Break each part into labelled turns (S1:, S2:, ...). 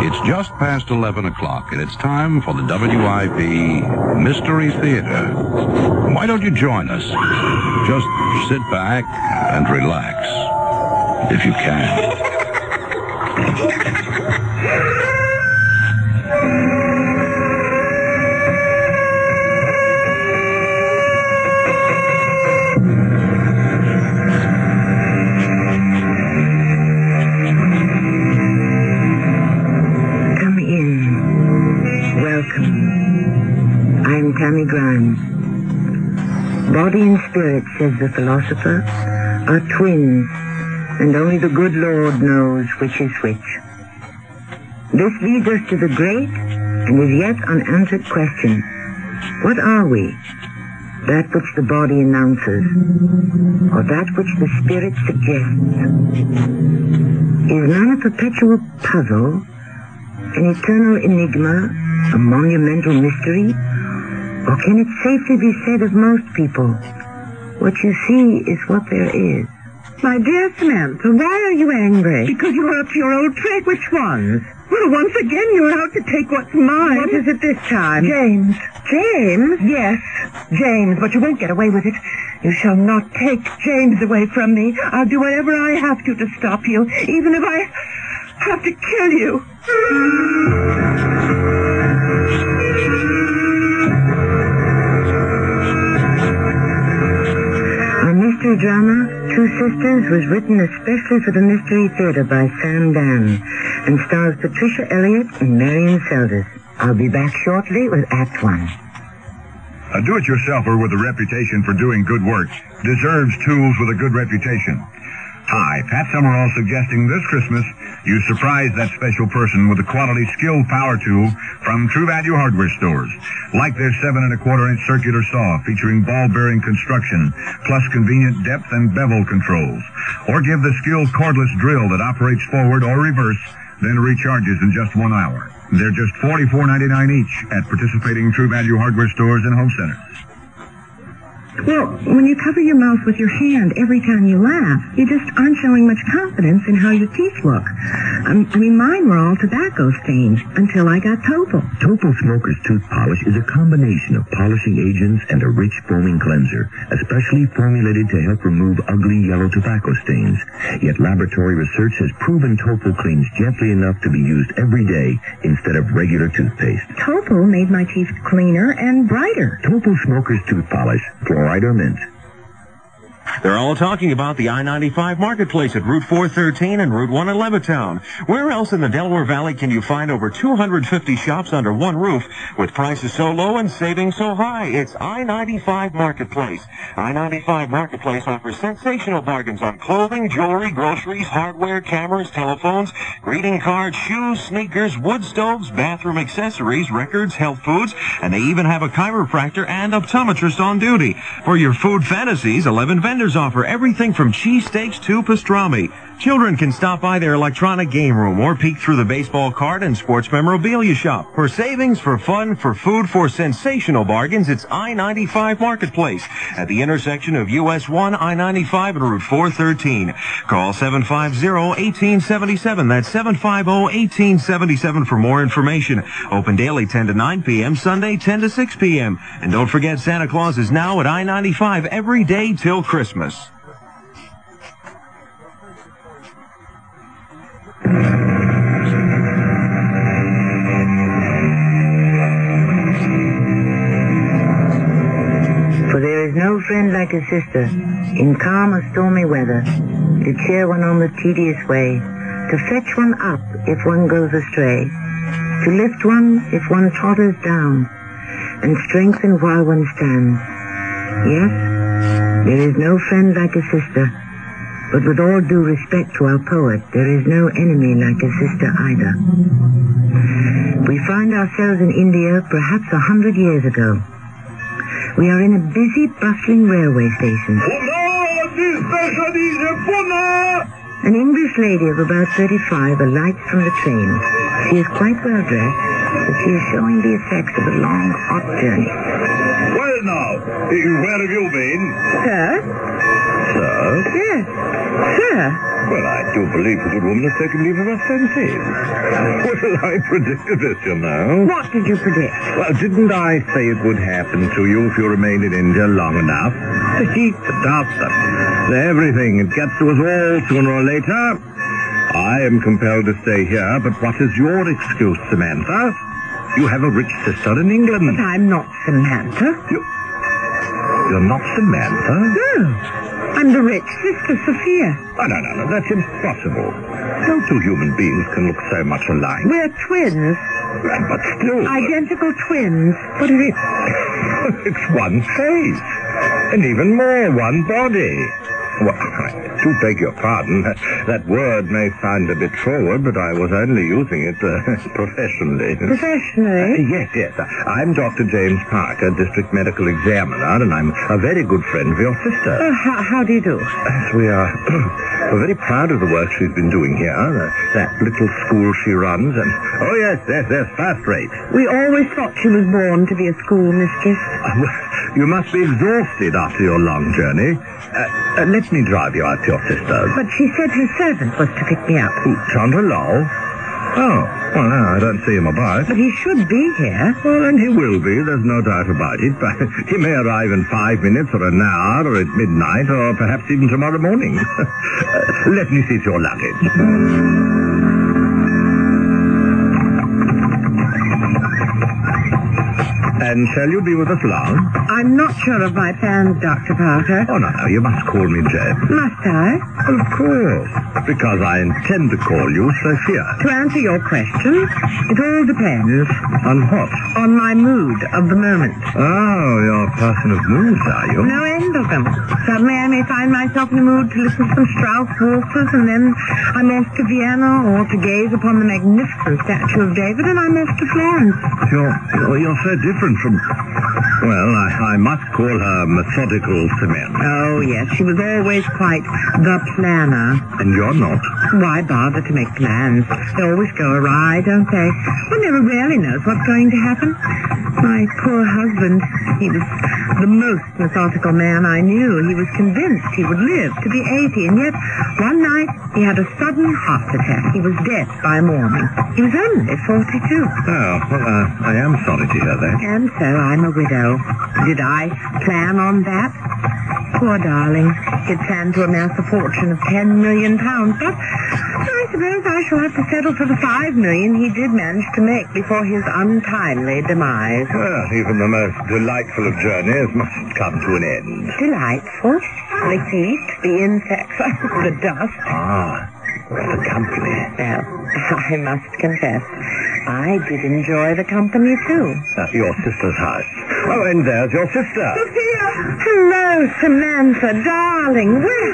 S1: It's just past 11 o'clock, and it's time for the WIP Mystery Theater. Why don't you join us? Just sit back and relax, if you can.
S2: says the philosopher, are twins, and only the good Lord knows which is which. This leads us to the great and as yet unanswered question. What are we? That which the body announces, or that which the spirit suggests? Is man a perpetual puzzle an eternal enigma, a monumental mystery? Or can it safely be said of most people, what you see is what there is?
S3: My dear Samantha, why are you angry?
S2: Because you're up to your old trick.
S3: Which ones? Well, once again, you're out to take what's mine.
S2: What is it this time?
S3: James.
S2: James?
S3: Yes, James, but you won't get away with it. You shall not take James away from me. I'll do whatever I have to to stop you, even if I have to kill you.
S2: Mystery drama, Two Sisters, was written especially for the Mystery Theater by Sam Dann and stars Patricia Elliott and Marian Seldes. I'll be back shortly with Act One.
S4: A do-it-yourselfer with a reputation for doing good work deserves tools with a good reputation. Hi, Pat Summerall suggesting this Christmas you surprise that special person with a quality Skil power tool from True Value Hardware Stores. Like their seven and a quarter inch circular saw featuring ball bearing construction plus convenient depth and bevel controls. Or give the Skil cordless drill that operates forward or reverse, then recharges in just one hour. They're just $44.99 each at participating True Value Hardware Stores and home centers.
S3: Well, when you cover your mouth with your hand every time you laugh, you just aren't showing much confidence in how your teeth look. Um, I mean, mine were all tobacco stains until I got Topol.
S5: Topol Smoker's Tooth Polish is a combination of polishing agents and a rich foaming cleanser, especially formulated to help remove ugly yellow tobacco stains. Yet laboratory research has proven Topol cleans gently enough to be used every day instead of regular toothpaste.
S3: Topol made my teeth cleaner and brighter.
S5: Topol Smoker's Tooth Polish, fluoride or mint.
S6: They're all talking about the I-95 marketplace at Route 413 and Route 1 in Levittown. Where else in the Delaware Valley can you find over 250 shops under one roof with prices so low and savings so high? It's I-95 Marketplace. I-95 Marketplace offers sensational bargains on clothing, jewelry, groceries, hardware, cameras, telephones, greeting cards, shoes, sneakers, wood stoves, bathroom accessories, records, health foods, and they even have a chiropractor and optometrist on duty. For your food fantasies, 11 vendors offer everything from cheesesteaks to pastrami. Children can stop by their electronic game room or peek through the baseball card and sports memorabilia shop. For savings, for fun, for food, for sensational bargains, it's I-95 Marketplace at the intersection of US 1, I-95, and Route 413. Call 750-1877. That's 750-1877 for more information. Open daily 10 to 9 p.m., Sunday 10 to 6 p.m. And don't forget Santa Claus is now at I-95 every day till Christmas.
S2: For there is no friend like a sister in calm or stormy weather to cheer one on the tedious way, to fetch one up if one goes astray, to lift one if one totters down, and strengthen while one stands. Yes, there is no friend like a sister, but with all due respect to our poet, there is no enemy like a sister either. We find ourselves in India perhaps a hundred years ago. We are in a busy, bustling railway station. An English lady of about 35 alights from the train. She is quite well dressed, but she is showing the effects of a long, hot journey.
S4: Well now, where have you been?
S3: Sir?
S4: Sir?
S3: Yes. Sir,
S1: Well, I do believe the good woman has taken leave of her senses. Well, I predicted this, you know.
S7: What did you predict?
S1: Well, didn't I say it would happen to you if you remained in India long enough? The heat, the dust, the, everything. It gets to us all sooner or later. I am compelled to stay here, but what is your excuse, Samantha? You have a rich sister in England.
S7: I'm not Samantha.
S1: You, you're not Samantha?
S7: No. I'm the rich sister, Sophia.
S1: Oh, no, no, no, that's impossible. No two human beings can look so much alike.
S7: We're twins.
S1: But still...
S7: Identical twins.
S1: But it is... it's one face. And even more, one body. Well, I do beg your pardon. That, word may sound a bit forward, but I was only using it uh, professionally.
S7: Professionally?
S1: Uh, yes, yes. I'm Dr. James Parker, District Medical Examiner, and I'm a very good friend of your sister.
S7: Uh, how, how do you do?
S1: Yes, we are we're very proud of the work she's been doing here, uh, that little school she runs, and... Oh, yes, yes, yes, first rate.
S7: We always thought she was born to be a school mistress.
S1: you must be exhausted after your long journey. Uh, uh, let me drive you out to your sister's.
S7: But she said her servant was to pick me up.
S1: Who, Chandra Lal? Oh, well, no, I don't see him about.
S7: But he should be here.
S1: Well, and he will be, there's no doubt about it. But he may arrive in five minutes or an hour or at midnight or perhaps even tomorrow morning. uh, let me see to your luggage. And shall you be with us long?
S7: I'm not sure of my plans, Dr. Parker.
S1: Oh, no, no, you must call me Jed.
S7: Must I?
S1: Of course, because I intend to call you Sophia.
S7: To answer your question, it all depends.
S1: On what?
S7: On my mood of the moment.
S1: Oh, you're a person of moods, are you?
S7: No end of them. Suddenly I may find myself in the mood to listen to some Strauss waltzes, and then I'm off to Vienna, or to gaze upon the magnificent statue of David, and I'm off to Florence.
S1: You're, you're so different from... Well, I, I must call her methodical Samantha.
S7: Oh, yes, she was always quite the planner.
S1: And you're not.
S7: Why bother to make plans? They always go awry, don't they? One never really knows what's going to happen. My poor husband, he was the most methodical man I knew. He was convinced he would live to be 80, and yet one night he had a sudden heart attack. He was dead by morning. He was only 42.
S1: Oh, well, uh, I am sorry to hear that.
S7: And so I'm a widow. Did I plan on that? Poor darling. He'd planned to amass a fortune of ten million pounds, but I suppose I shall have to settle for the five million he did manage to make before his untimely demise.
S1: Well, even the most delightful of journeys must come to an end.
S7: Delightful. The heat, the insects, the dust.
S1: Ah, the company.
S7: Well, I must confess, I did enjoy the company too.
S1: Uh, your sister's house. Oh, and there's your sister.
S7: Sophia! Hello, Samantha, darling. Well,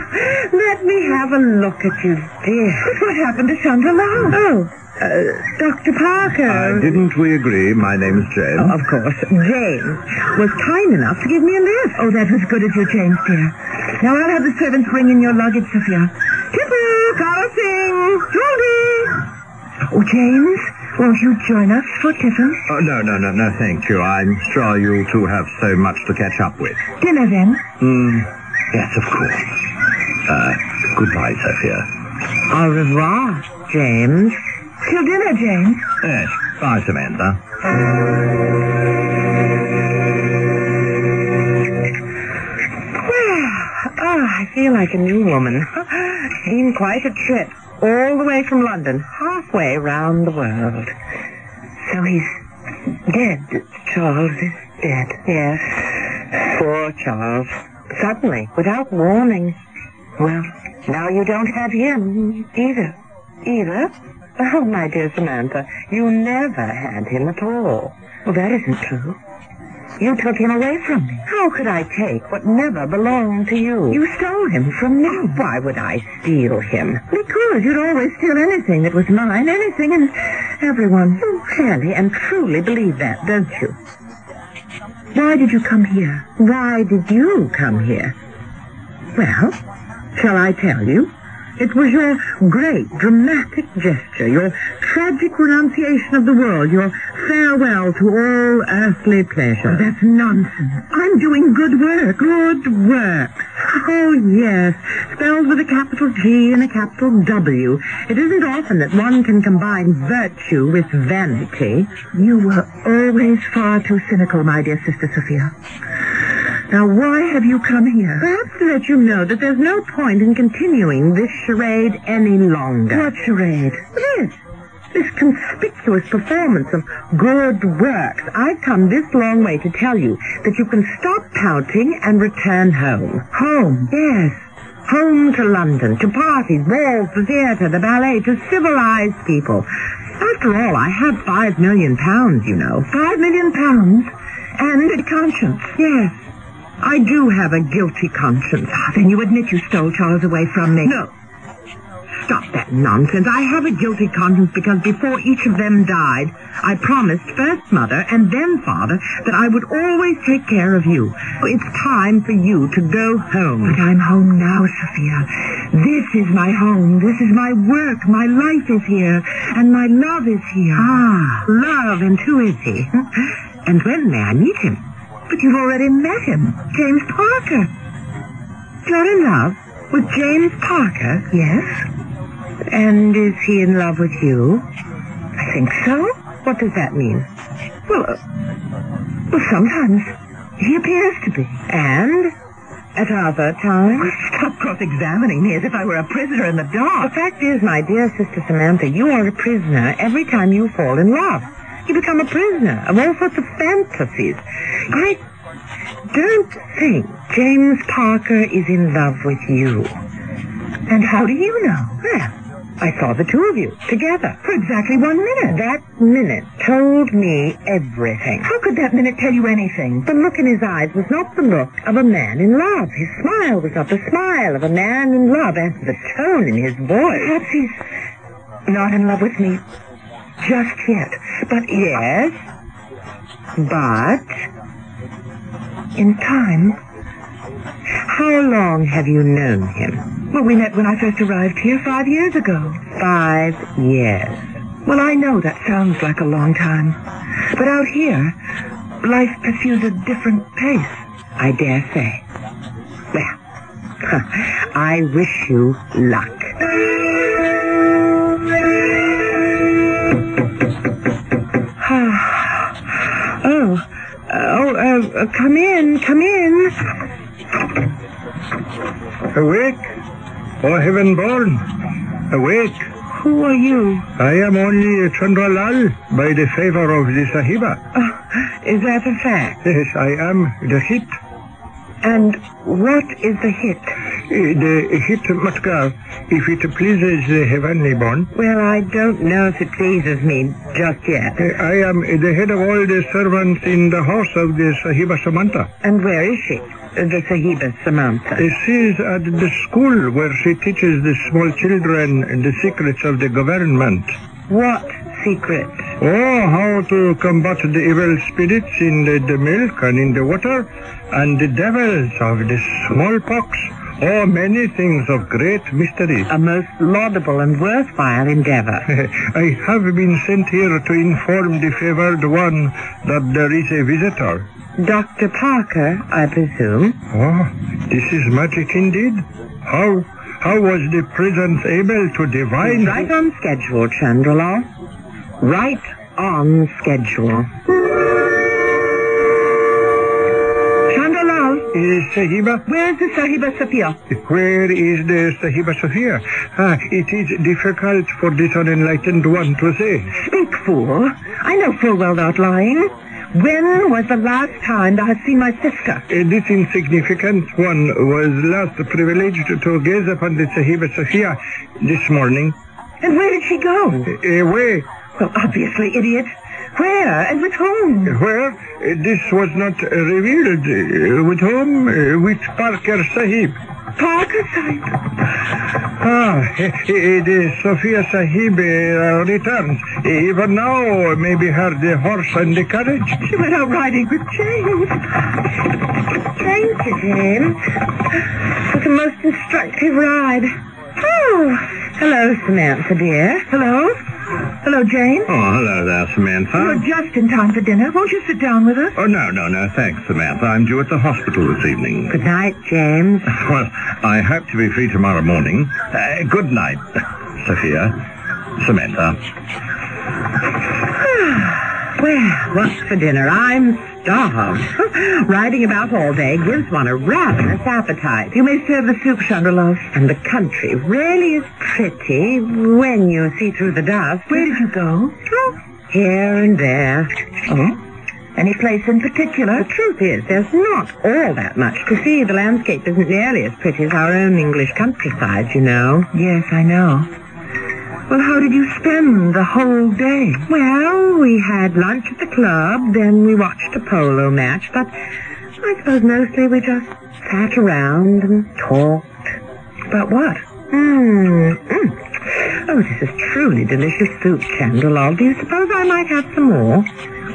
S7: let me have a look at you, dear. What happened to Chandra Oh, uh, Dr. Parker.
S1: Uh, didn't we agree my name's James?
S7: Oh, of course. Jane was kind enough to give me a lift. Oh, that was good of you, James, dear. Now I'll have the servants bring in your luggage, Sophia. Tipper, Cara Singh, Judy. Oh, James, won't you join us for tiffin?
S1: Oh, no, no, no, no, thank you. I'm sure you two have so much to catch up with.
S7: Dinner, then.
S1: Hmm. Yes, of course. Uh, goodbye, Sophia.
S7: Au revoir, James. Till dinner, James.
S1: Yes, bye, Samantha.
S7: Well, oh, I feel like a new woman. Been quite a trip. All the way from London, halfway round the world. So he's dead. Charles is dead. Yes. Poor Charles. Suddenly, without warning. Well, now you don't have him either. Either? Oh, my dear Samantha, you never had him at all. Well, that isn't true. You took him away from me. How could I take what never belonged to you? You stole him from me. Why would I steal him? Because you'd always steal anything that was mine, anything and everyone. You clearly and truly believe that, don't you? Why did you come here? Why did you come here? Well, shall I tell you? It was your great dramatic gesture, your tragic renunciation of the world, your farewell to all earthly pleasure. Oh, that's nonsense. I'm doing good work. Good work. Oh, yes. Spelled with a capital G and a capital W. It isn't often that one can combine virtue with vanity.
S3: You were always far too cynical, my dear Sister Sophia. Now, why have you come here?
S7: Perhaps to let you know that there's no point in continuing this charade any longer.
S3: What charade?
S7: This. This conspicuous performance of good works. I've come this long way to tell you that you can stop pouting and return home.
S3: Home?
S7: Yes. Home to London, to parties, balls, the theatre, the ballet, to civilized people. After all, I have five million pounds, you know.
S3: Five million pounds? And a conscience?
S7: Yes. I do have a guilty conscience.
S3: Ah, then you admit you stole Charles away from me.
S7: No. Stop that nonsense. I have a guilty conscience because before each of them died, I promised first mother and then father that I would always take care of you. It's time for you to go home.
S3: But I'm home now, Sophia. This is my home. This is my work. My life is here. And my love is here.
S7: Ah, love, and who is he? And when may I meet him?
S3: But you've already met him. James Parker.
S7: You're in love with James Parker?
S3: Yes?
S7: And is he in love with you?
S3: I think so.
S7: What does that mean?
S3: Well, uh, well, sometimes he appears to be.
S7: And at other times?
S3: Stop cross-examining me as if I were a prisoner in the dark.
S7: The fact is, my dear sister Samantha, you are a prisoner every time you fall in love. You become a prisoner of all sorts of fantasies. I don't think James Parker is in love with you.
S3: And how do you know?
S7: Well, I saw the two of you together.
S3: For exactly one minute.
S7: That minute told me everything.
S3: How could that minute tell you anything?
S7: The look in his eyes was not the look of a man in love. His smile was not the smile of a man in love, and the tone in his voice.
S3: Perhaps he's not in love with me just yet. But
S7: Yes, but
S3: in time,
S7: how long have you known him?
S3: well, we met when I first arrived here five years ago.
S7: Five years.
S3: Well, I know that sounds like a long time. But out here, life pursues a different pace.
S7: I dare say. Well, I wish you luck. Oh, uh, uh, come in, come in.
S8: Awake, O heaven born, awake.
S7: Who are you?
S8: I am only Chandralal by the favor of the Sahiba.
S7: Oh, is that a fact?
S8: Yes, I am the hit.
S7: And what is the hit?
S8: Eh, The hit matka, if it pleases the heavenly born.
S7: Well, I don't know if it pleases me just yet.
S8: Eh, I am the head of all the servants in the house of the Sahiba Samantha.
S7: And where is she? The Sahiba Samantha.
S8: Eh, She is at the school where she teaches the small children the secrets of the government.
S7: What secret?
S8: Oh, how to combat the evil spirits in the, the milk and in the water, and the devils of the smallpox. Oh, many things of great mystery.
S7: A most laudable and worthwhile endeavor.
S8: I have been sent here to inform the favored one that there is a visitor.
S7: Dr. Parker, I presume.
S8: Oh, this is magic indeed. How, how was the presence able to divine?
S7: Right on schedule, Chandralal. Right on schedule. Chandralal,
S8: Is Sahiba?
S7: where's the Sahiba Sophia?
S8: Where is the Sahiba Sophia? Ah, it is difficult for this unenlightened one to say.
S7: Speak, fool. I know full well not lying. When was the last time I have seen my sister?
S8: Uh, This insignificant one was last privileged to gaze upon the Sahiba Sophia this morning.
S7: And where did she go?
S8: Away,
S7: Well, obviously, idiot. Where and with whom?
S8: where this was not revealed. With whom? With Parker Sahib.
S7: Parker Sahib.
S8: Ah, the Sophia Sahib uh, returns. Even now, maybe her the horse and the carriage.
S7: She went out riding with James. Thank you, James. It was a most instructive ride. Oh, hello, Samantha, dear. Hello. Hello, James.
S1: Oh, hello there, Samantha.
S7: You're just in time for dinner. Won't you sit down with us?
S1: Oh, no, no, no, thanks, Samantha. I'm due at the hospital this evening.
S2: Good night, James.
S1: Well, I hope to be free tomorrow morning. Uh, good night, Sophia. Samantha.
S7: Well, what's for dinner? I'm starved. Riding about all day gives one a ravenous appetite. You may serve the soup, Chandra, And the country really is pretty when you see through the dust. Where did you go? Oh, here and there. Oh? Any place in particular? The truth is, there's not all that much to see. The landscape isn't nearly as pretty as our own English countryside, you know. Yes, I know. Well, how did you spend the whole day? Well, we had lunch at the club, then we watched a polo match, but I suppose mostly we just sat around and talked. About what? Hmm. Mm. Oh, this is truly delicious soup, Chandralal. Do you suppose I might have some more?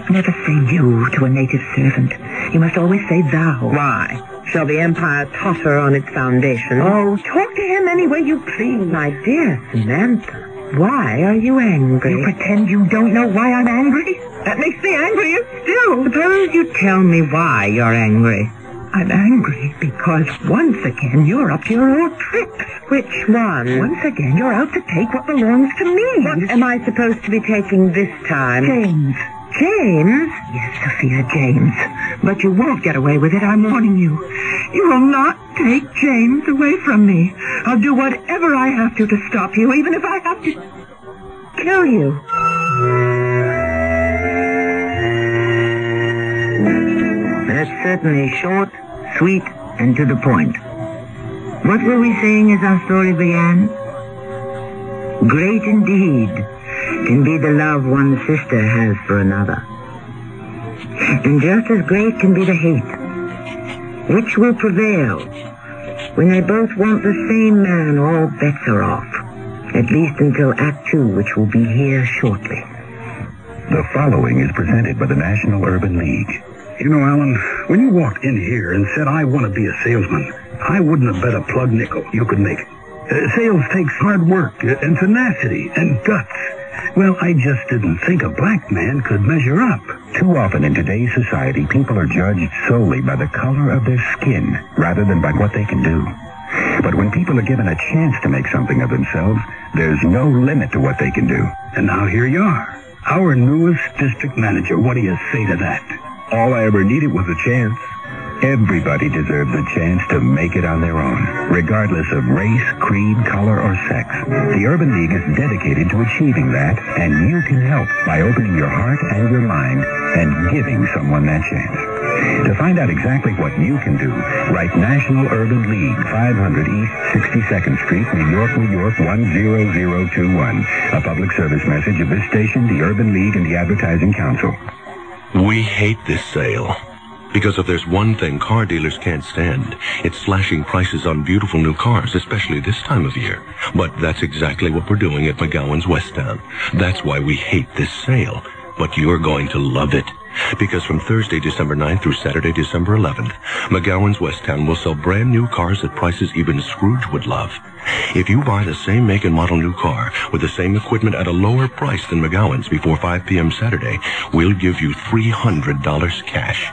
S7: Never say you to a native servant. You must always say thou. Why? Shall the empire totter on its foundation? Oh, talk to him any way you please. My dear Samantha, why are you angry? You pretend you don't know why I'm angry? That makes me angrier still. Suppose you tell me why you're angry. I'm angry because once again you're up to your old tricks. Which one? Once again you're out to take what belongs to me. What am I supposed to be taking this time? James. James? Yes, Sophia, James. But you won't get away with it, I'm warning you. You will not take James away from me. I'll do whatever I have to to stop you, even if I have to kill you.
S2: That's certainly short, sweet, and to the point. What were we saying as our story began? Great indeed can be the love one sister has for another. And just as great can be the hate. Which will prevail when they both want the same man, all bets are off. At least until Act Two, which will be here shortly.
S9: The following is presented by the National Urban League.
S10: You know, Alan, when you walked in here and said, I want to be a salesman, I wouldn't have bet a plug nickel you could make it. Uh, sales takes hard work and tenacity and guts. Well, I just didn't think a black man could measure up.
S9: Too often in today's society, people are judged solely by the color of their skin rather than by what they can do. But when people are given a chance to make something of themselves, there's no limit to what they can do.
S10: And now here you are, our newest district manager. What do you say to that?
S9: All I ever needed was a chance. Everybody deserves a chance to make it on their own, regardless of race, creed, color, or sex. The Urban League is dedicated to achieving that, and you can help by opening your heart and your mind and giving someone that chance. To find out exactly what you can do, write National Urban League, 500 East 62nd Street, New York, New York 10021. A public service message of this station, the Urban League, and the Advertising Council.
S11: We hate this sale. Because if there's one thing car dealers can't stand, it's slashing prices on beautiful new cars, especially this time of year. But that's exactly what we're doing at McGowan's West Town. That's why we hate this sale. But you're going to love it. Because from Thursday, December 9th through Saturday, December 11th, McGowan's West Town will sell brand new cars at prices even Scrooge would love. If you buy the same make and model new car with the same equipment at a lower price than McGowan's before 5 p.m. Saturday, we'll give you $300 cash.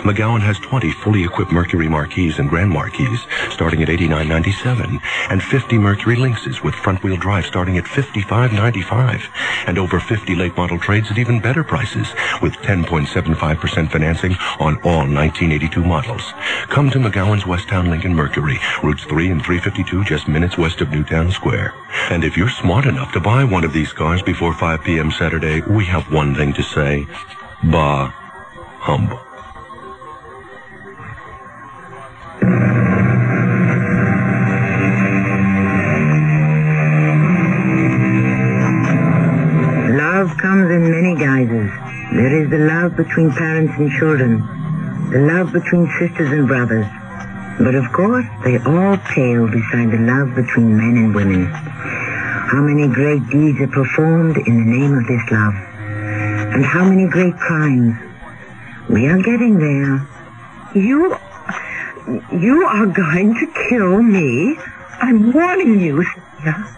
S11: McGowan has 20 fully equipped Mercury Marquis and Grand Marquis starting at $89.97 and 50 Mercury Lynxes with front-wheel drive starting at $55.95 and over 50 late model trades at even better prices with 10.75% financing on all 1982 models. Come to McGowan's Westtown Lincoln Mercury, routes 3 and 352 just minutes west of Newtown Square. And if you're smart enough to buy one of these cars before 5 p.m. Saturday, we have one thing to say. Bah humble.
S2: Love comes in many guises. There is the love between parents and children, the love between sisters and brothers. But of course, they all pale beside the love between men and women. How many great deeds are performed in the name of this love? And how many great crimes? We are getting there.
S7: You, you are going to kill me. I'm warning you, Sophia.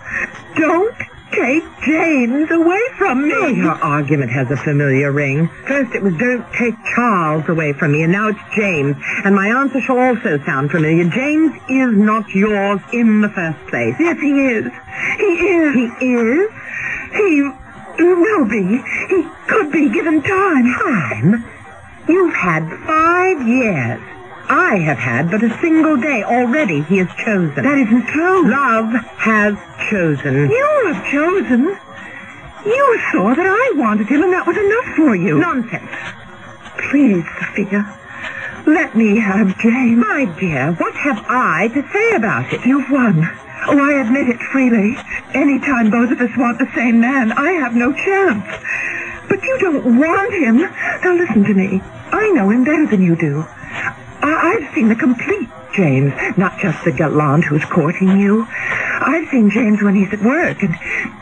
S7: Don't
S3: take James away from me.
S7: Oh, your argument has a familiar ring. First it was don't take Charles away from me, and now it's James. And my answer shall also sound familiar. James is not yours in the first place.
S3: Yes, he is. He is.
S7: He is?
S3: He will be. He could be given time.
S7: Time? You've had five years. I have had but a single day. Already he has chosen.
S3: That isn't true.
S7: Love has chosen.
S3: You have chosen. You saw that I wanted him, and that was enough for you.
S7: Nonsense.
S3: Please, Sophia, let me have James.
S7: My dear, what have I to say about it?
S3: You've won. Oh, I admit it freely. Any time both of us want the same man, I have no chance. But you don't want him. Now listen to me. I know him better than you do. I- I've seen the complete James, not just the gallant who's courting you. I've seen James when he's at work and,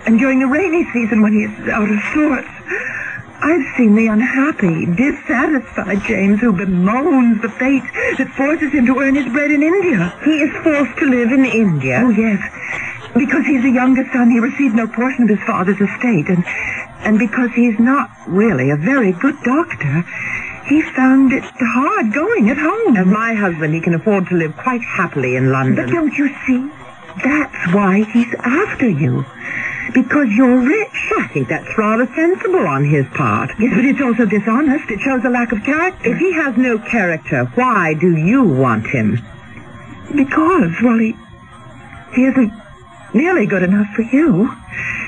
S3: and during the rainy season when he's out of sorts. I've seen the unhappy, dissatisfied James who bemoans the fate that forces him to earn his bread in India.
S7: He is forced to live in India.
S3: Oh, yes. Because he's the youngest son, he received no portion of his father's estate. And, and because he's not really a very good doctor, he found it hard going at home.
S7: As my husband, he can afford to live quite happily in London.
S3: But don't you see? That's why he's after you. Because you're rich.
S7: I think that's rather sensible on his part.
S3: Yes, but it's also dishonest. It shows a lack of character.
S7: If he has no character, why do you want him?
S3: Because, well, he, he isn't nearly good enough for you.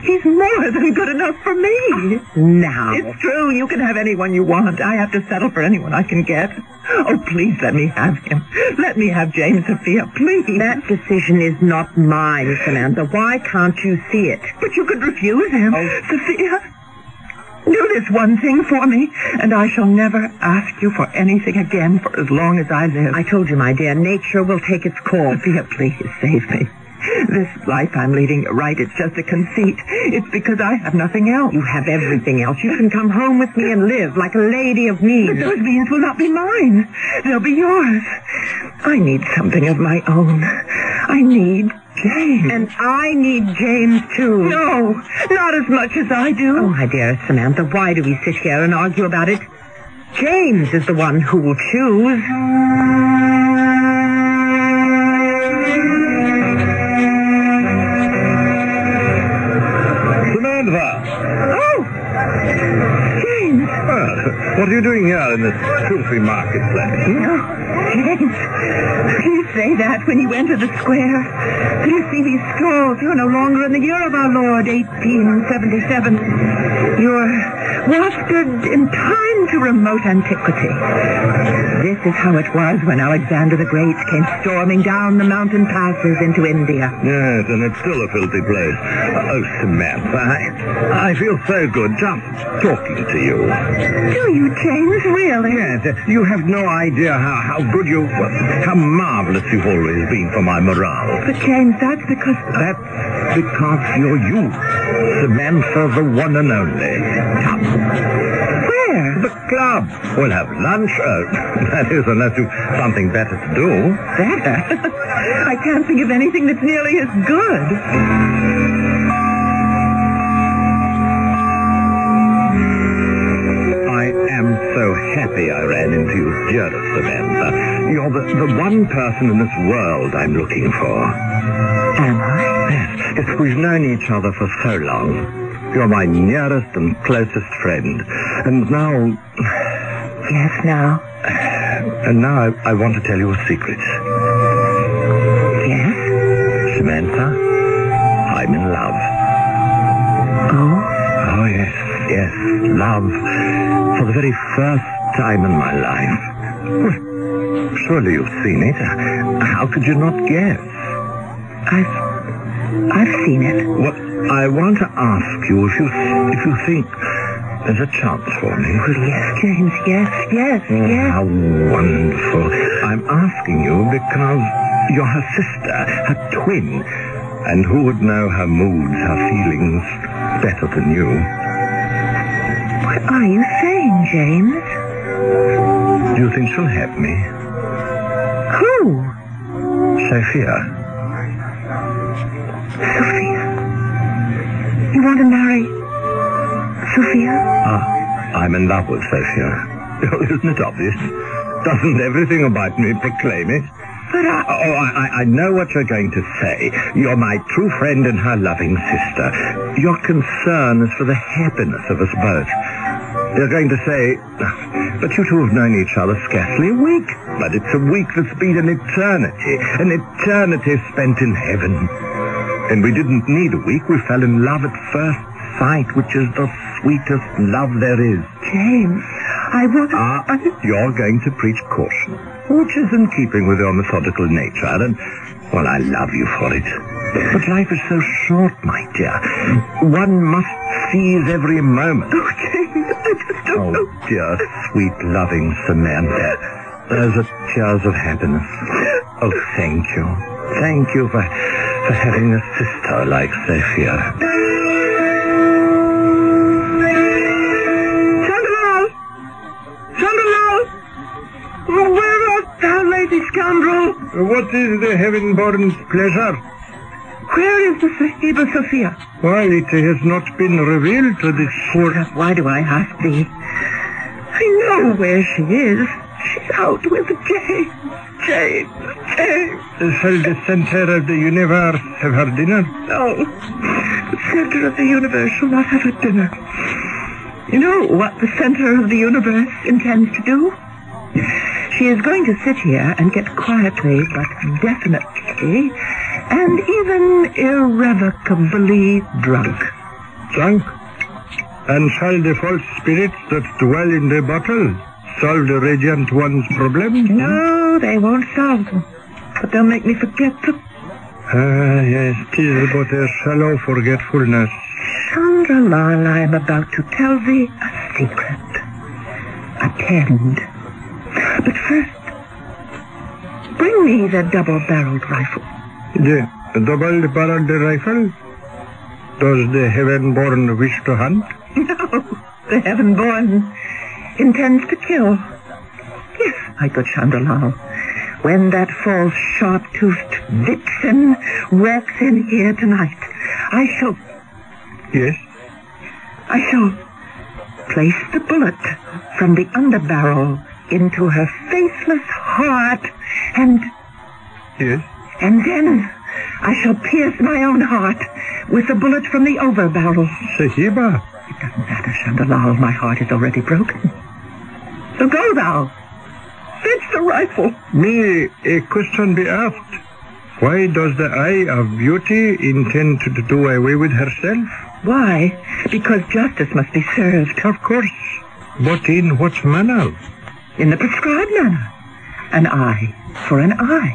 S3: He's more than good enough for me.
S7: Now.
S3: It's true. You can have anyone you want. I have to settle for anyone I can get. Oh, please let me have him. Let me have James Sophia, please.
S7: That decision is not mine, Samantha. Why can't you see it?
S3: But you could refuse him.
S7: Oh.
S3: Sophia, do this one thing for me, and I shall never ask you for anything again for as long as I live.
S7: I told you, my dear, nature will take its course.
S3: Sophia, please save me. This life I'm leading, right, it's just a conceit. It's because I have nothing else.
S7: You have everything else. You can come home with me and live like a lady of means.
S3: But those means will not be mine. They'll be yours. I need something of my own. I need James.
S7: And I need James, too.
S3: No, not as much as I do.
S7: Oh, my dear Samantha, why do we sit here and argue about it? James is the one who will choose.
S1: What are you doing here in this filthy marketplace?
S3: No, James. You say that when you enter the square. You see these stalls? You're no longer in the year of our Lord, 1877. You're wafted in time to remote antiquity. This is how it was when Alexander the Great came storming down the mountain passes into India.
S1: Yes, and it's still a filthy place. Oh, Samantha, I, I feel so good just talking to you.
S3: Do you, James? Really?
S1: Yes, you have no idea how, how good you, well, how marvelous you've always been for my morale.
S3: But, James, that's because...
S1: That's because you're you. Samantha, the one and only. Come.
S3: Where?
S1: The club. We'll have lunch. Uh, that is, unless you've something better to do.
S3: Better? I can't think of anything that's nearly as good.
S1: I am so happy I ran into you, dearest Samantha. You're the, the one person in this world I'm looking for.
S3: Am I?
S1: Yes, yes, we've known each other for so long. You're my nearest and closest friend. And now,
S3: Yes, now.
S1: and now I, I want to tell you a secret.
S3: Yes?
S1: Samantha, I'm in love.
S3: Oh?
S1: Oh, yes, yes, love. For the very first time in my life. Surely you've seen it. How could you not guess?
S3: I've... I've seen it.
S1: Well, I want to ask you if you if you think there's a chance for me.
S3: Oh, yes, James, yes, yes,
S1: Oh,
S3: yes.
S1: How wonderful. I'm asking you because you're her sister, her twin. And who would know her moods, her feelings better than you?
S3: What are you saying, James?
S1: Do you think she'll have me?
S3: Who?
S1: Sophia.
S3: Sophia. You want to marry Sophia?
S8: Ah, I'm in love with Sophia. Isn't it obvious? Doesn't everything about me proclaim it?
S3: But I...
S8: Oh, I, I- I know what you're going to say. You're my true friend and her loving sister. Your concern is for the happiness of us both. You're going to say, but you two have known each other scarcely a week. But it's a week that's been an eternity, an eternity spent in heaven. And we didn't need a week. We fell in love at first sight, which is the sweetest love there is.
S3: James, I want...
S8: Ah, you're going to preach caution, which is in keeping with your methodical nature, and, well, I love you for it. But life is so short, my dear. One must seize every moment.
S3: Oh, James, I just don't oh, know.
S8: Oh, dear, sweet, loving Samantha. Those are tears of happiness. Oh, thank you. Thank you for, for having a sister like Sophia.
S3: Chandralal! Chandralal! Where thou, lady scoundrel?
S8: Uh, what is the heaven-born pleasure?
S3: Where is the Sahiba Sophia?
S8: Why, it has not been revealed to this poor...
S3: Why do I ask thee? I know where she is. She's out with James. James. James.
S8: Uh, shall the center of the universe have her dinner?
S3: No. The center of the universe shall not have a dinner. You know what the center of the universe intends to do? She is going to sit here and get quietly, but definitely, and even irrevocably drunk.
S8: Drunk? And shall the false spirits that dwell in the bottle solve the radiant one's problems?
S3: No, they won't solve them. But they'll make me forget them.
S8: Ah, yes, tis but a shallow forgetfulness.
S3: Chandralal, I am about to tell thee a secret. Attend. But first, bring me the double-barreled rifle.
S8: The double-barreled rifle? Does the heaven-born wish to hunt?
S3: No, the heaven-born intends to kill. Yes, my good Chandralal. When that false sharp-toothed vixen walks in here tonight, I shall,
S8: Yes.
S3: I shall place the bullet from the underbarrel into her faithless heart, and,
S8: Yes.
S3: and then I shall pierce my own heart with the bullet from the overbarrel.
S8: Sahiba?
S3: It doesn't matter, Chandralal. My heart is already broken. So go thou. Fetch the rifle.
S8: May a question be asked. Why does the eye of beauty intend to do away with herself?
S3: Why? Because justice must be served.
S8: Of course. But in what manner?
S3: In the prescribed manner. An eye for an eye.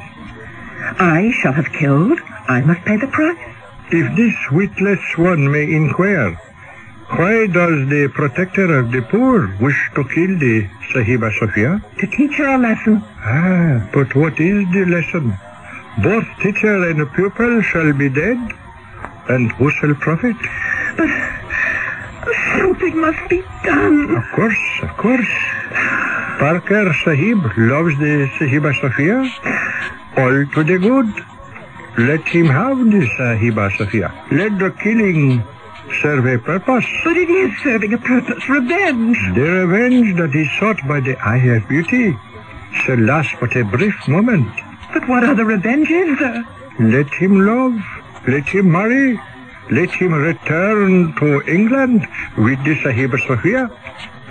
S3: I shall have killed. I must pay the price.
S8: If this witless one may inquire, why does the protector of the poor wish to kill the Sahiba Sophia?
S3: To teach her a lesson.
S8: Ah, but what is the lesson? Both teacher and pupil shall be dead, and who shall profit?
S3: But something must be done.
S8: Of course, of course. Parker Sahib loves the Sahiba Sophia. All to the good. Let him have the Sahiba Sophia. Let the killing serve a purpose.
S3: But it is serving a purpose. Revenge.
S8: The revenge that is sought by the eye of beauty shall last but a brief moment.
S3: But what other revenge is there?
S8: Let him love. Let him marry. Let him return to England with the Sahiba Sophia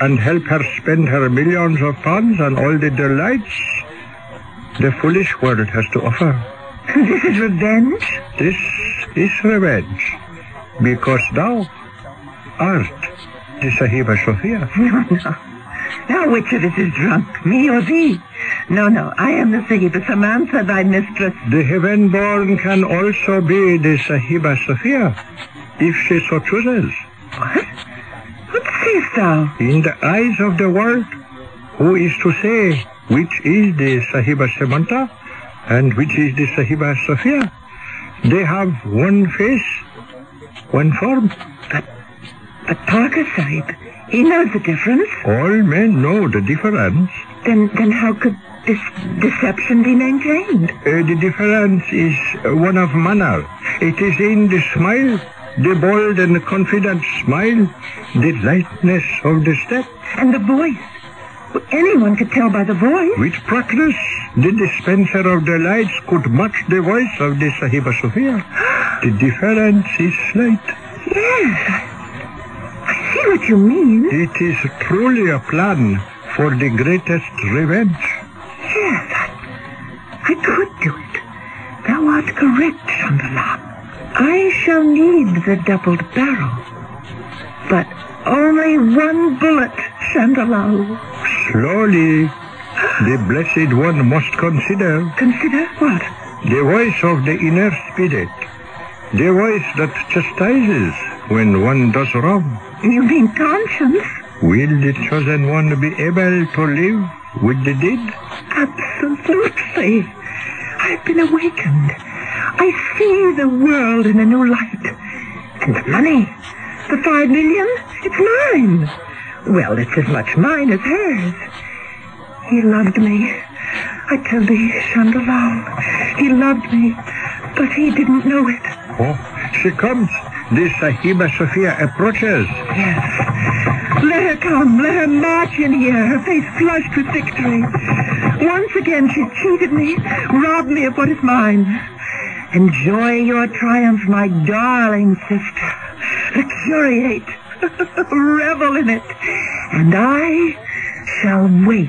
S8: and help her spend her millions of pounds on all the delights the foolish world has to offer.
S3: This is revenge?
S8: This is revenge because thou art the Sahiba Sophia.
S3: No, no. Now which of us is drunk, me or thee? No, no, I am the Sahiba Samantha, thy mistress.
S8: The heaven-born can also be the Sahiba Sophia if she so chooses.
S3: What? Sayest thou?
S8: In the eyes of the world, who is to say which is the Sahiba Samantha and which is the Sahiba Sophia? They have one face, one form.
S3: But Parker Sahib, he knows the difference.
S8: All men know the difference.
S3: Then, then how could this deception be maintained?
S8: Uh, the difference is one of manner. It is in the smile the bold and confident smile, the lightness of the step.
S3: And the voice. Well, anyone could tell by the voice.
S8: With practice, the dispenser of the lights could match the voice of the Sahiba Sophia. The difference is slight.
S3: Yes, I, see what you mean.
S8: It is truly a plan for the greatest revenge.
S3: Yes, I, I could do it. Thou art correct, Chandala. I shall need the doubled barrel. But only one bullet, Chandralal.
S8: Slowly, the Blessed One must consider
S3: Consider what?
S8: the voice of the inner spirit, the voice that chastises when one does wrong.
S3: You mean conscience?
S8: Will the chosen one be able to live with the deed?
S3: Absolutely. I've been awakened. I see the world in a new light. And the money, the five million, it's mine. Well, it's as much mine as hers. He loved me. I tell thee, Chandralal, he loved me, but he didn't know it.
S8: Oh, she comes. The Sahiba Sophia approaches.
S3: Yes. Let her come. Let her march in here, her face flushed with victory. Once again, she cheated me, robbed me of what is mine. Enjoy your triumph, my darling sister. Luxuriate. Revel in it. And I shall wait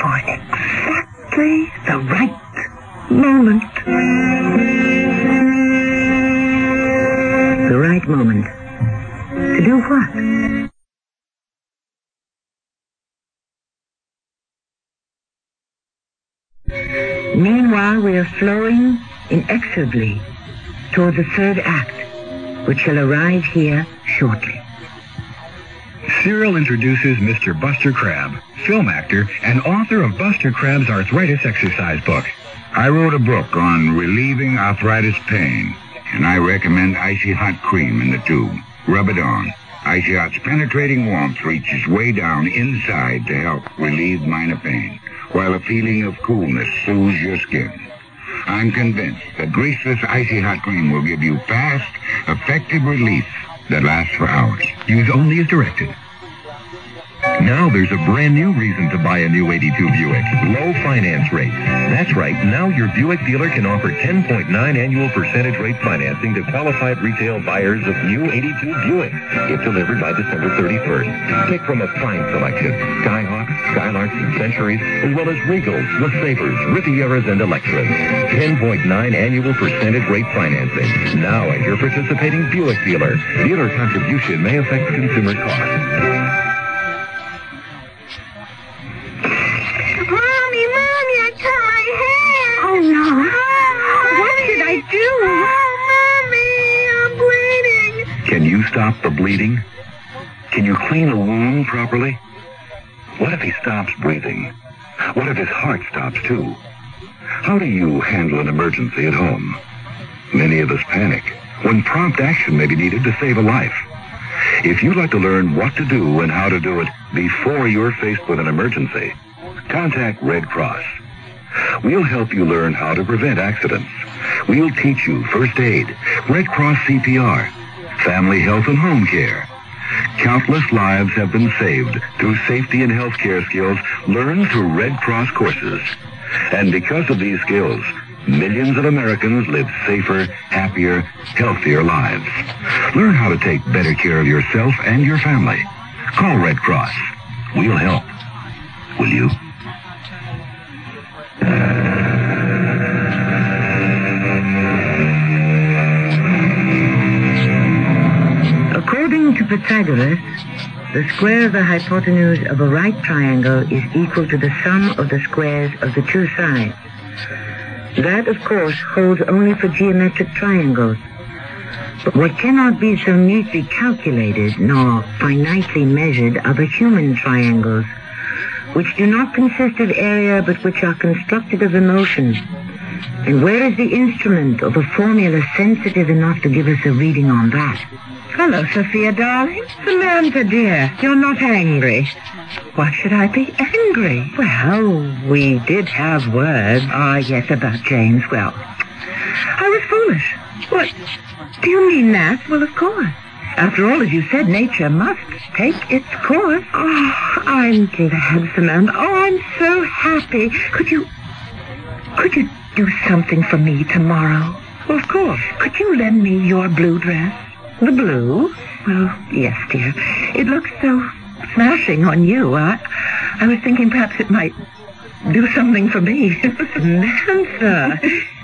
S3: for exactly the right moment. The right moment. To do what? Meanwhile, we are flowing inexorably toward the third act, which shall arrive here shortly.
S9: Cyril introduces Mr. Buster Crabbe, film actor and author of Buster Crabbe's arthritis exercise book.
S12: I wrote a book on relieving arthritis pain, and I recommend Icy Hot Cream in the tube. Rub it on. Icy Hot's penetrating warmth reaches way down inside to help relieve minor pain, while a feeling of coolness soothes your skin. I'm convinced that greaseless Icy Hot Cream will give you fast, effective relief that lasts for hours.
S13: Use only as directed. Now there's a brand new reason to buy a new 82 Buick. Low finance rates. That's right. Now your Buick dealer can offer 10.9 annual percentage rate financing to qualified retail buyers of new 82 Buick. If delivered by December 31st. Pick from a fine selection. Skyhawks, Skylarks, and Centuries, as well as Regals, LeSabres, Rivieras, and Electras. 10.9 annual percentage rate financing. Now at your participating Buick dealer. Dealer contribution may affect consumer costs.
S14: My hair.
S3: Oh, no. What should I do?
S14: Oh, Mommy, I'm bleeding.
S13: Can you stop the bleeding? Can you clean a wound properly? What if he stops breathing? What if his heart stops too? How do you handle an emergency at home? Many of us panic when prompt action may be needed to save a life. If you'd like to learn what to do and how to do it before you're faced with an emergency, contact Red Cross. We'll help you learn how to prevent accidents. We'll teach you first aid, Red Cross CPR, family health and home care. Countless lives have been saved through safety and health care skills learned through Red Cross courses. And because of these skills, millions of Americans live safer, happier, healthier lives. Learn how to take better care of yourself and your family. Call Red Cross. We'll help. Will you?
S2: According to Pythagoras, the square of the hypotenuse of a right triangle is equal to the sum of the squares of the two sides. That, of course, holds only for geometric triangles. But what cannot be so neatly calculated nor finitely measured are the human triangles, which do not consist of area but which are constructed of emotion. And where is the instrument or the formula sensitive enough to give us a reading on that?
S3: Hello, Sophia, darling. Samantha, dear, you're not angry. Why should I be angry? Well, we did have words. Ah, yes, about James. Well, I was foolish. What? Do you mean that? Well, of course. After all, as you said, nature must take its course. Oh, I'm glad, Samantha. Oh, I'm so happy. Could you... Could you do something for me tomorrow? Well, of course. Could you lend me your blue dress? The blue? Well, yes, dear. It looks so smashing on you. I, I was thinking perhaps it might do something for me. Samantha.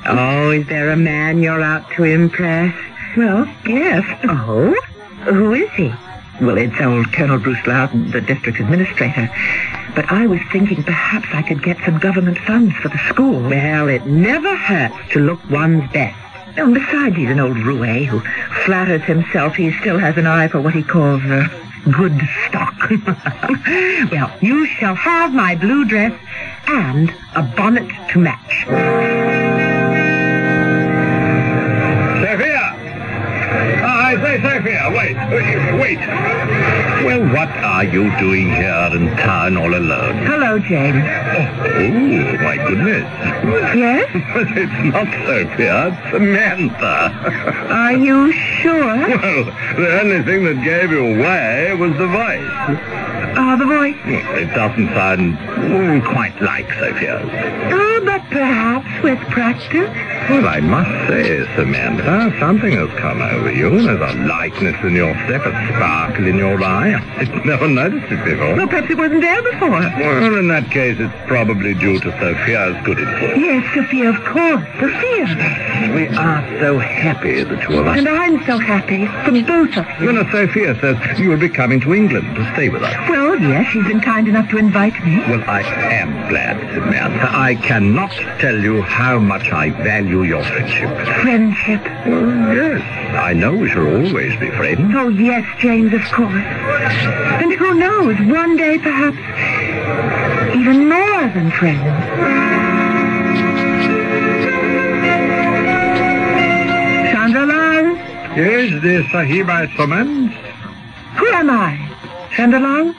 S3: Oh, is there a man you're out to impress? Well, yes. Oh? Who is he? Well, it's old Colonel Bruce Loudon, the district administrator. But I was thinking perhaps I could get some government funds for the school. Well, it never hurts to look one's best. And besides, he's an old roue who flatters himself he still has an eye for what he calls uh, good stock. well, you shall have my blue dress and a bonnet to match.
S4: I say, Sophia, wait, wait.
S8: Well, what are you doing here in town all alone?
S3: Hello, James.
S8: Oh, oh my goodness.
S3: Yes?
S8: It's not Sophia, it's Samantha.
S3: Are you sure?
S8: well, the only thing that gave you away was the voice.
S3: Ah, the voice.
S8: It doesn't sound quite like Sophia's.
S3: Oh, but perhaps with practice.
S8: Well, I must say, Samantha, something has come over you. There's a lightness in your step, a sparkle in your eye. I've never noticed it before.
S3: Well, perhaps it wasn't there before.
S8: Well, in that case, it's probably due to Sophia's good influence.
S3: Yes, Sophia, of course. Sophia.
S8: We are so happy, the two of us.
S3: And I'm so happy for both of you.
S8: Well, Sophia says you will be coming to England to stay with us.
S3: Well, yes, she's been kind enough to invite me.
S8: Well, I am glad, Samantha. I cannot tell you how much I value your friendship.
S3: Friendship.
S8: Well, yes. I know we shall always be friends.
S3: Oh, yes, James, of course. And who knows, one day perhaps even more than friends. Chandralal,
S8: Yes, the Sahiba summons.
S3: who am I? Chandralal?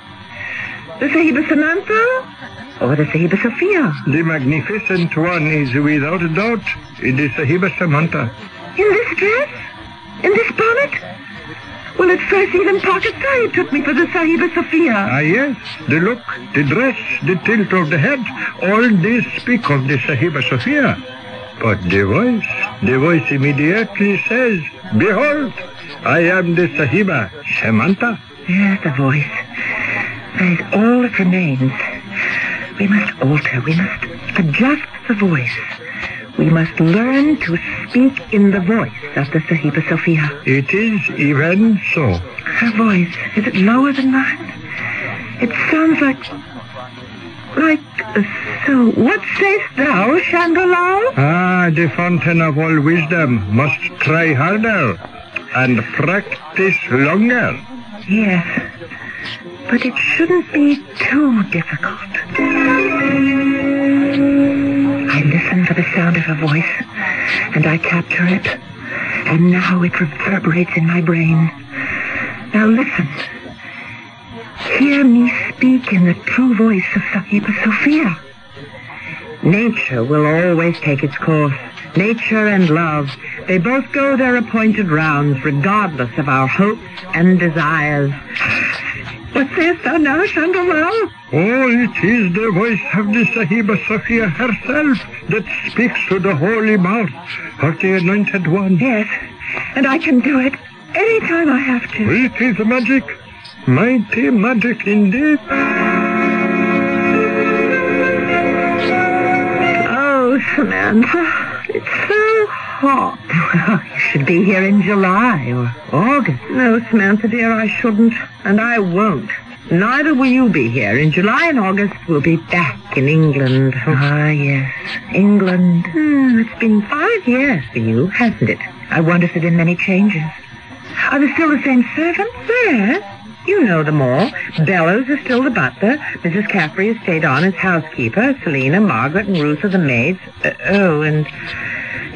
S3: The Sahiba Samantha? Or the Sahiba Sophia?
S8: The magnificent one is without a doubt the Sahiba Samantha.
S3: In this dress? In this bonnet? Well, at first even Parker Sahib took me for the Sahiba Sophia.
S8: Ah, yes. The look, the dress, the tilt of the head, all this speak of the Sahiba Sophia. But the voice, the voice immediately says, Behold, I am the Sahiba Samantha.
S3: Yes, the voice. That is all that remains. We must alter. We must adjust the voice. We must learn to speak in the voice of the Sahiba Sophia.
S8: It is even so.
S3: Her voice, is it lower than mine? It sounds like... Like a so. What sayest thou, Chandralal?
S8: Ah, the fountain of all wisdom must try harder and practice longer.
S3: Yes. But it shouldn't be too difficult. I listen for the sound of her voice, and I capture it. And now it reverberates in my brain. Now listen. Hear me speak in the true voice of Sahiba Sophia. Nature will always take its course. Nature and love, they both go their appointed rounds, regardless of our hopes and desires. What sayest thou now, Chandralal?
S8: Oh, it is the voice of the Sahiba Sophia herself that speaks to the holy mouth of the anointed one.
S3: Yes, and I can do it anytime I have to.
S8: It is magic. Mighty magic indeed.
S3: Oh, Samantha, it's so hot. Well, you should be here in July or August. No, Samantha, dear, I shouldn't, and I won't. Neither will you be here. In July and August, we'll be back in England. Ah, yes, England. Hmm, it's been five years for you, hasn't it? I wonder if there have been many changes. Are there still the same servants? Yes. You know them all. Bellows is still the butler. Mrs. Caffrey has stayed on as housekeeper. Selina, Margaret, and Ruth are the maids. Uh, oh, and...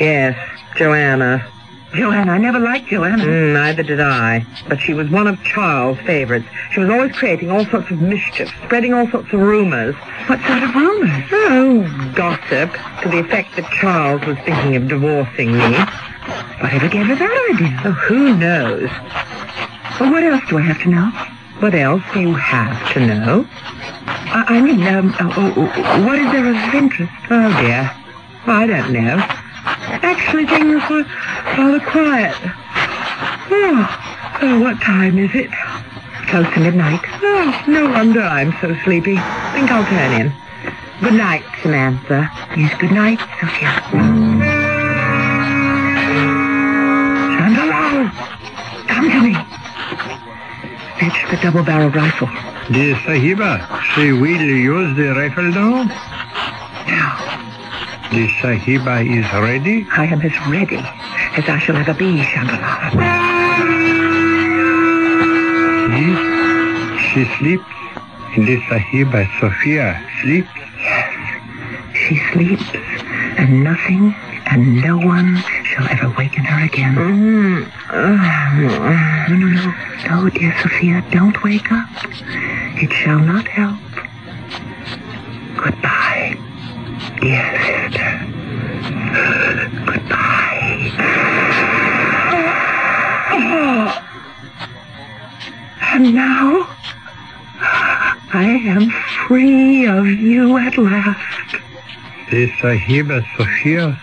S3: Yes, Joanna. Joanna, I never liked Joanna. Mm, neither did I. But she was one of Charles' favorites. She was always creating all sorts of mischief, spreading all sorts of rumors. What sort of rumors? Oh, gossip, to the effect that Charles was thinking of divorcing me.
S7: Whatever gave her that idea? Oh, who knows? Well, what else do I have to know? What else do you have to know? I, I mean, um, oh, oh, oh, what is there of interest? Oh, dear. I don't know. Actually, things were rather quiet. Oh, oh, what time is it? Close to midnight. Oh, no wonder I'm so sleepy. Think I'll turn in. Good night, Samantha. Yes, good night, Sophia. Chandralal! Come to me. Fetch the double-barreled rifle.
S8: The Sahiba, she will use the rifle now?
S7: Now,
S8: The Sahiba is ready?
S7: I am as ready as I shall ever be, Chandralal.
S8: Yes. She sleeps. The Sahiba, Sophia, sleeps.
S7: Yes, She sleeps, and nothing and no one shall ever waken her again. Mm, mm. No, no, no. No, dear Sophia, don't wake up. It shall not help. Goodbye, dear sister. Goodbye. And now, I am free of you at last.
S8: The Sahiba, Sophia,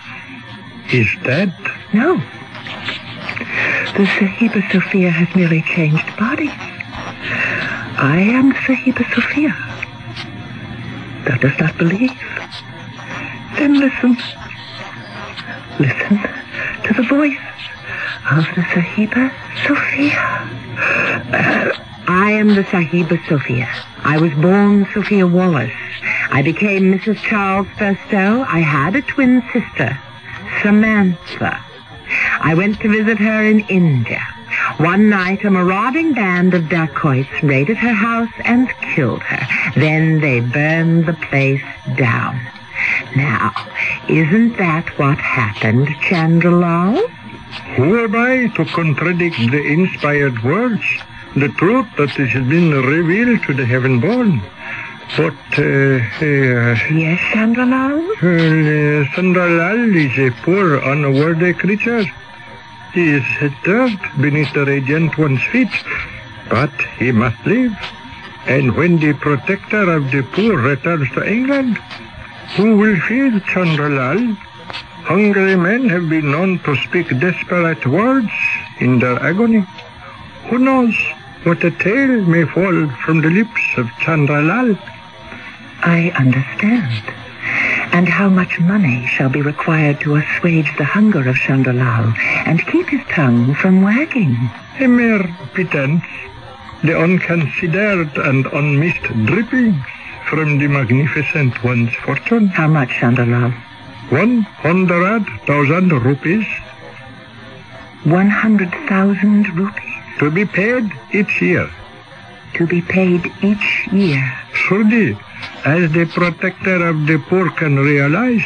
S8: is dead.
S7: No. The Sahiba Sophia has merely changed bodies. I am Sahiba Sophia. Thou dost not believe? Then listen. Listen to the voice of the Sahiba Sophia. I am the Sahiba Sophia. I was born Sophia Wallace. I became Mrs. Charles Spurstow. I had a twin sister, Samantha. I went to visit her in India. One night, a marauding band of dacoits raided her house and killed her. Then they burned the place down. Now, isn't that what happened, Chandralal?
S8: Who am I to contradict the inspired words? The truth that has been revealed to the heaven-born. But, uh, uh,
S7: Yes, Chandralal?
S8: well, uh, Chandralal is a poor, unworthy creature. He is dirt beneath the radiant one's feet, but he must live. And when the protector of the poor returns to England, who will feed Chandralal? Hungry men have been known to speak desperate words in their agony. Who knows what a tale may fall from the lips of Chandralal?
S7: I understand. And how much money shall be required to assuage the hunger of Chandralal and keep his tongue from wagging?
S8: A mere pretense. The unconsidered and unmissed drippings from the magnificent one's fortune.
S7: How much, Chandralal?
S8: One hundred thousand rupees
S7: One hundred thousand rupees
S8: to be paid each year.
S7: to be paid each year.
S8: Surely, as the protector of the poor can realize,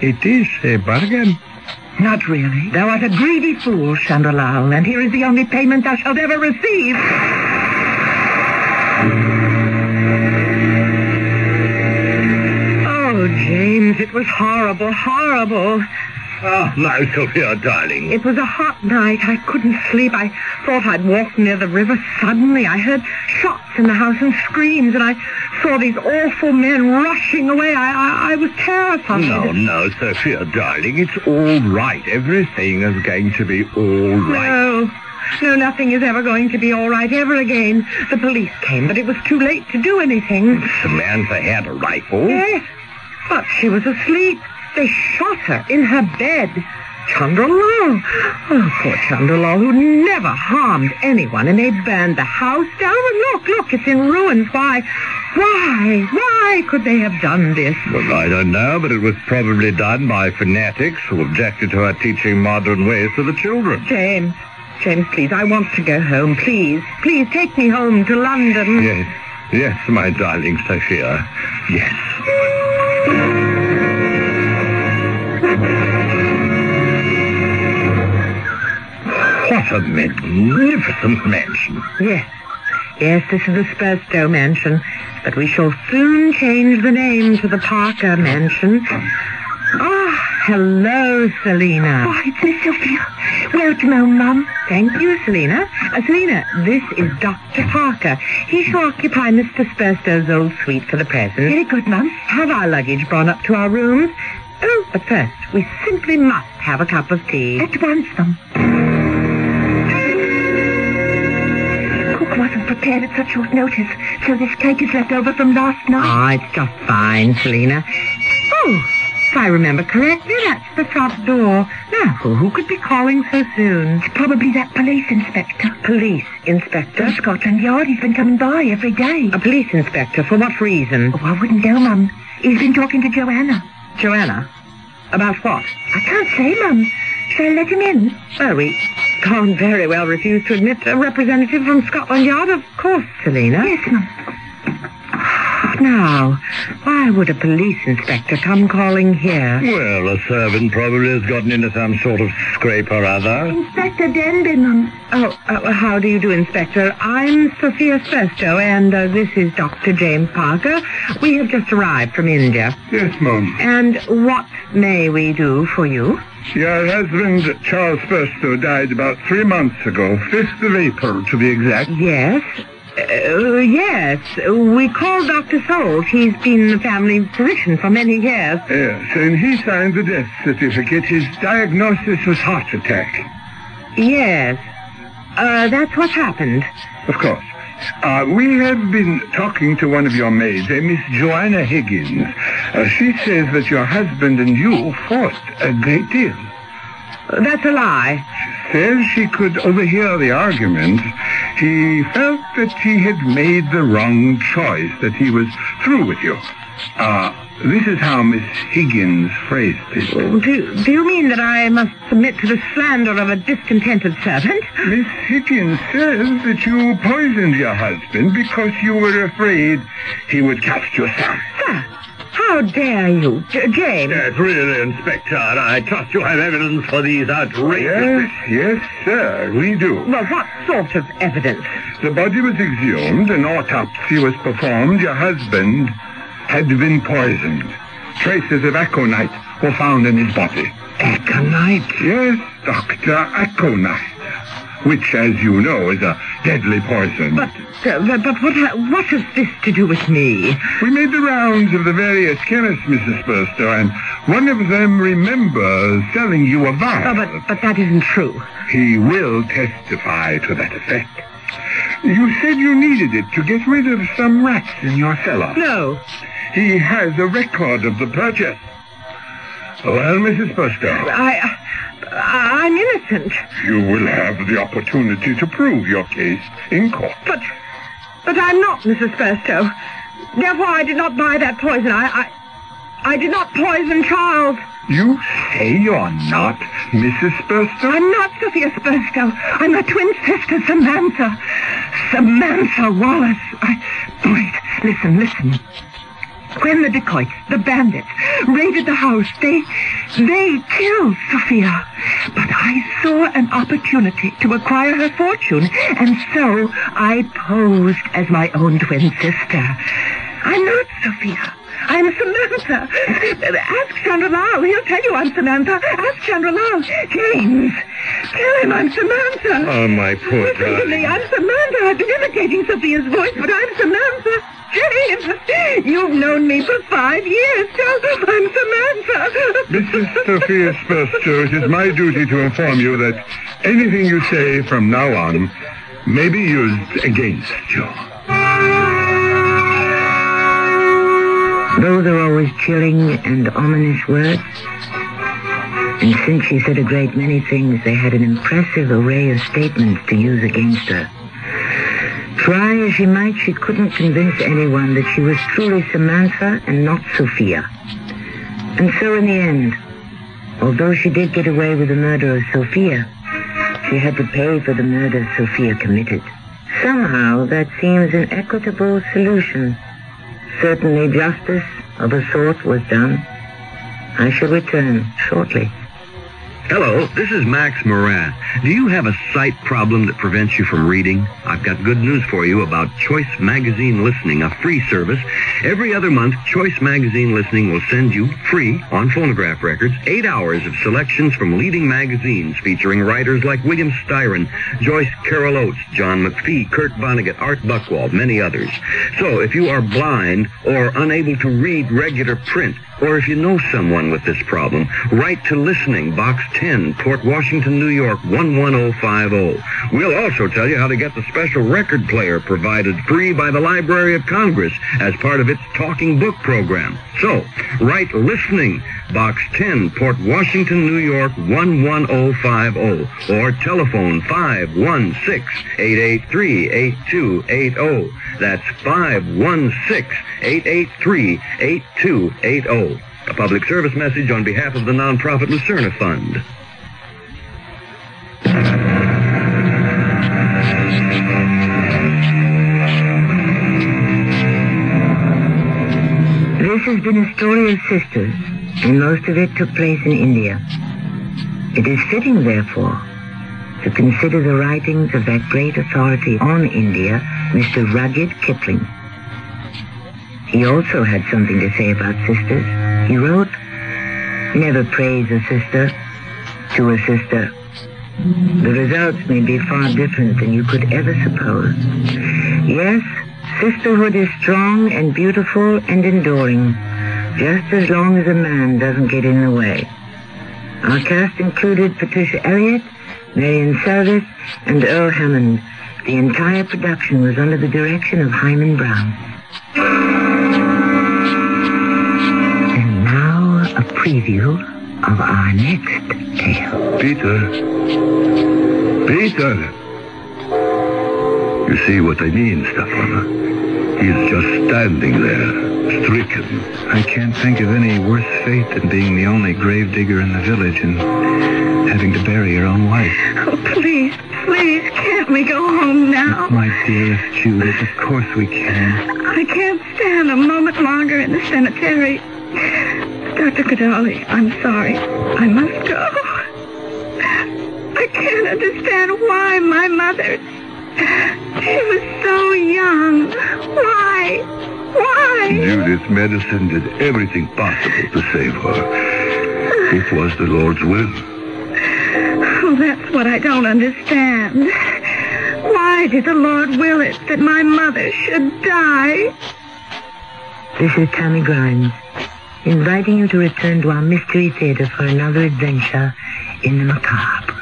S8: it is a bargain.
S7: Not really. Thou art a greedy fool, Chandralal, and here is the only payment thou shalt ever receive. It was horrible, horrible.
S1: Oh, my Sophia, darling.
S7: It was a hot night. I couldn't sleep. I thought I'd walked near the river. Suddenly, I heard shots in the house and screams, and I saw these awful men rushing away. I, I, I was terrified.
S1: No, no, Sophia, darling. It's all right. Everything is going to be all right.
S7: No. No, nothing is ever going to be all right ever again. The police came, but it was too late to do anything.
S1: Samantha had a rifle.
S7: Yes, but she was asleep. They shot her in her bed. Chandralal. Oh, poor Chandralal, who never harmed anyone, and they burned the house down. And look, look, it's in ruins. Why, why, why could they have done this?
S1: Well, I don't know, but it was probably done by fanatics who objected to her teaching modern ways to the children.
S7: James, James, please, I want to go home. Please, please take me home to London.
S1: Yes, yes, my darling Sophia. Yes. What a magnificent mansion.
S7: Yes. Yes, this is the Spurstow mansion, but we shall soon change the name to the Parker mansion. Hello, Selina.
S3: Oh, it's Miss Sophia. Welcome home, Mum.
S7: Thank you, Selina. Uh, Selina, this is Dr. Parker. He shall occupy Mr. Spurstow's old suite for the present.
S3: Very good, Mum.
S7: Have our luggage brought up to our rooms. Oh, but first, we simply must have a cup of tea.
S3: At once, Mum. Cook wasn't prepared at such short notice, so this cake is left over from last night.
S7: Ah, it's just fine, Selina. Oh, if I remember correctly, that's the front door. Now, who, could be calling so soon?
S3: It's probably that police inspector.
S7: Police inspector?
S3: From Scotland Yard. He's been coming by every day.
S7: A police inspector? For what reason?
S3: Oh, I wouldn't know, Mum. He's been talking to Joanna.
S7: Joanna? About what?
S3: I can't say, Mum. Shall I let him in?
S7: Well, we can't very well refuse to admit a representative from Scotland Yard, of course, Selina.
S3: Yes, Mum.
S7: Now, why would a police inspector come calling here?
S1: Well, a servant probably has gotten into some sort of scrape or other.
S3: Inspector Denby,
S7: Oh, uh, how do you do, Inspector? I'm Sophia Spurstow, and uh, this is Dr. James Parker. We have just arrived from India.
S15: Yes, Mum.
S7: And what may we do for you?
S15: Your husband, Charles Spurstow, died about three months ago, 5th of April, to be exact.
S7: Yes. Uh, yes, we called Dr. Souls. He's been the family physician for many years.
S15: Yes, and he signed the death certificate. His diagnosis was heart attack.
S7: Yes. Uh, that's what happened.
S15: Of course. Uh, we have been talking to one of your maids, a Miss Joanna Higgins. Uh, she says that your husband and you fought a great deal.
S7: That's a lie.
S15: She says she could overhear the argument. He felt that he had made the wrong choice, that he was through with you. Uh, this is how Miss Higgins phrased it.
S7: Do, do you mean that I must submit to the slander of a discontented servant?
S15: Miss Higgins says that you poisoned your husband because you were afraid he would cast your son.
S7: Sir, how dare you? J- James.
S1: Yes, really, Inspector. I trust you have evidence for these outrageous...
S15: Yes, yes, sir, we do.
S7: Well, what sort of evidence?
S15: The body was exhumed, an autopsy was performed. Your husband had been poisoned. Traces of aconite were found in his body.
S1: Aconite?
S15: Yes, Dr. Aconite. Which, as you know, is a deadly poison.
S7: But, uh, but, what, what has this to do with me?
S15: We made the rounds of the various chemists, Mrs. Spurstow, and one of them remembers selling you a vial.
S7: Oh, but, but that isn't true.
S15: He will testify to that effect. You said you needed it to get rid of some rats in your cellar.
S7: No.
S15: He has a record of the purchase. Well, Mrs. Spurstow,
S7: I, I, I'm innocent.
S15: you will have the opportunity to prove your case in court.
S7: But, but I'm not Mrs. Spurstow. Therefore, I did not buy that poison. I, I, I did not poison Charles.
S15: You say you're not Mrs. Spurstow?
S7: I'm not Sophia Spurstow. I'm her twin sister, Samantha. Samantha Wallace. I... Wait, listen, listen. When the dacoits, the bandits, raided the house, they, they killed Sophia. But I saw an opportunity to acquire her fortune, and so I posed as my own twin sister. I'm not Sophia. I'm Samantha. Ask Chandralal. He'll tell you I'm Samantha. Ask Chandralal. James, tell him I'm Samantha.
S1: Oh, my poor
S7: Listen to
S1: darling.
S7: me. I'm Samantha. I've been imitating Sophia's voice, but I'm Samantha. James, you've known me for five years. Tell I'm Samantha.
S15: Mrs. Sophia Spurstow, it is my duty to inform you that anything you say from now on may be used against you.
S2: Those are always chilling and ominous words. And since she said a great many things, they had an impressive array of statements to use against her. Try as she might, she couldn't convince anyone that she was truly Samantha and not Sophia. And so in the end, although she did get away with the murder of Sophia, she had to pay for the murder Sophia committed. Somehow that seems an equitable solution. Certainly justice of a sort was done. I shall return shortly.
S5: Hello, this is Max Moran. Do you have a sight problem that prevents you from reading? I've got good news for you about Choice Magazine Listening, a free service. Every other month, Choice Magazine Listening will send you, free, on phonograph records, eight hours of selections from leading magazines featuring writers like William Styron, Joyce Carol Oates, John McPhee, Kurt Vonnegut, Art Buchwald, many others. So if you are blind or unable to read regular print, or if you know someone with this problem, write to Listening, Box 10, Port Washington, New York, 11050. We'll also tell you how to get the special record player provided free by the Library of Congress as part of its Talking Book program. So, write Listening, Box 10, Port Washington, New York, 11050, or telephone 516-883-8280. That's 516-883-8280. A public service message on behalf of the nonprofit Lucerna Fund.
S2: This has been a story of sisters, and most of it took place in India. It is fitting, therefore, to consider the writings of that great authority on India, Mr. Rudyard Kipling. He also had something to say about sisters. He wrote, Never praise a sister to a sister. The results may be far different than you could ever suppose. Yes, sisterhood is strong and beautiful and enduring, just as long as a man doesn't get in the way. Our cast included Patricia Elliott, Marian Seldes, and Earl Hammond. The entire production was under the direction of Himan Brown. Preview of our next tale.
S16: Peter. Peter. You see what I mean, Stefan? He's just standing there, stricken.
S17: I can't think of any worse fate than being the only gravedigger in the village and having to bury your own wife.
S3: Oh, please, please, can't we go home now?
S17: My dearest Judith, of course we can.
S3: I can't stand a moment longer in the cemetery. Dr. Cadali, I'm sorry. I must go. I can't understand why my mother... She was so young. Why? Why?
S16: Judith, medicine did everything possible to save her. It was the Lord's will.
S3: Oh, that's what I don't understand. Why did the Lord will it that my mother should die?
S2: This is Tammy Grimes, inviting you to return to our Mystery Theater for another adventure in the macabre.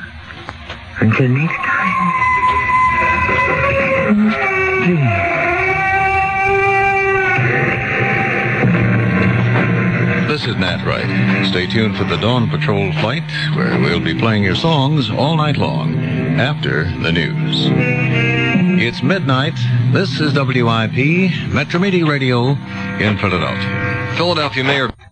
S2: Until next time.
S18: This is Nat Wright. Stay tuned for the Dawn Patrol flight, where we'll be playing your songs all night long after the news. It's midnight. This is WIP, Metro Media Radio in Philadelphia. Philadelphia Mayor.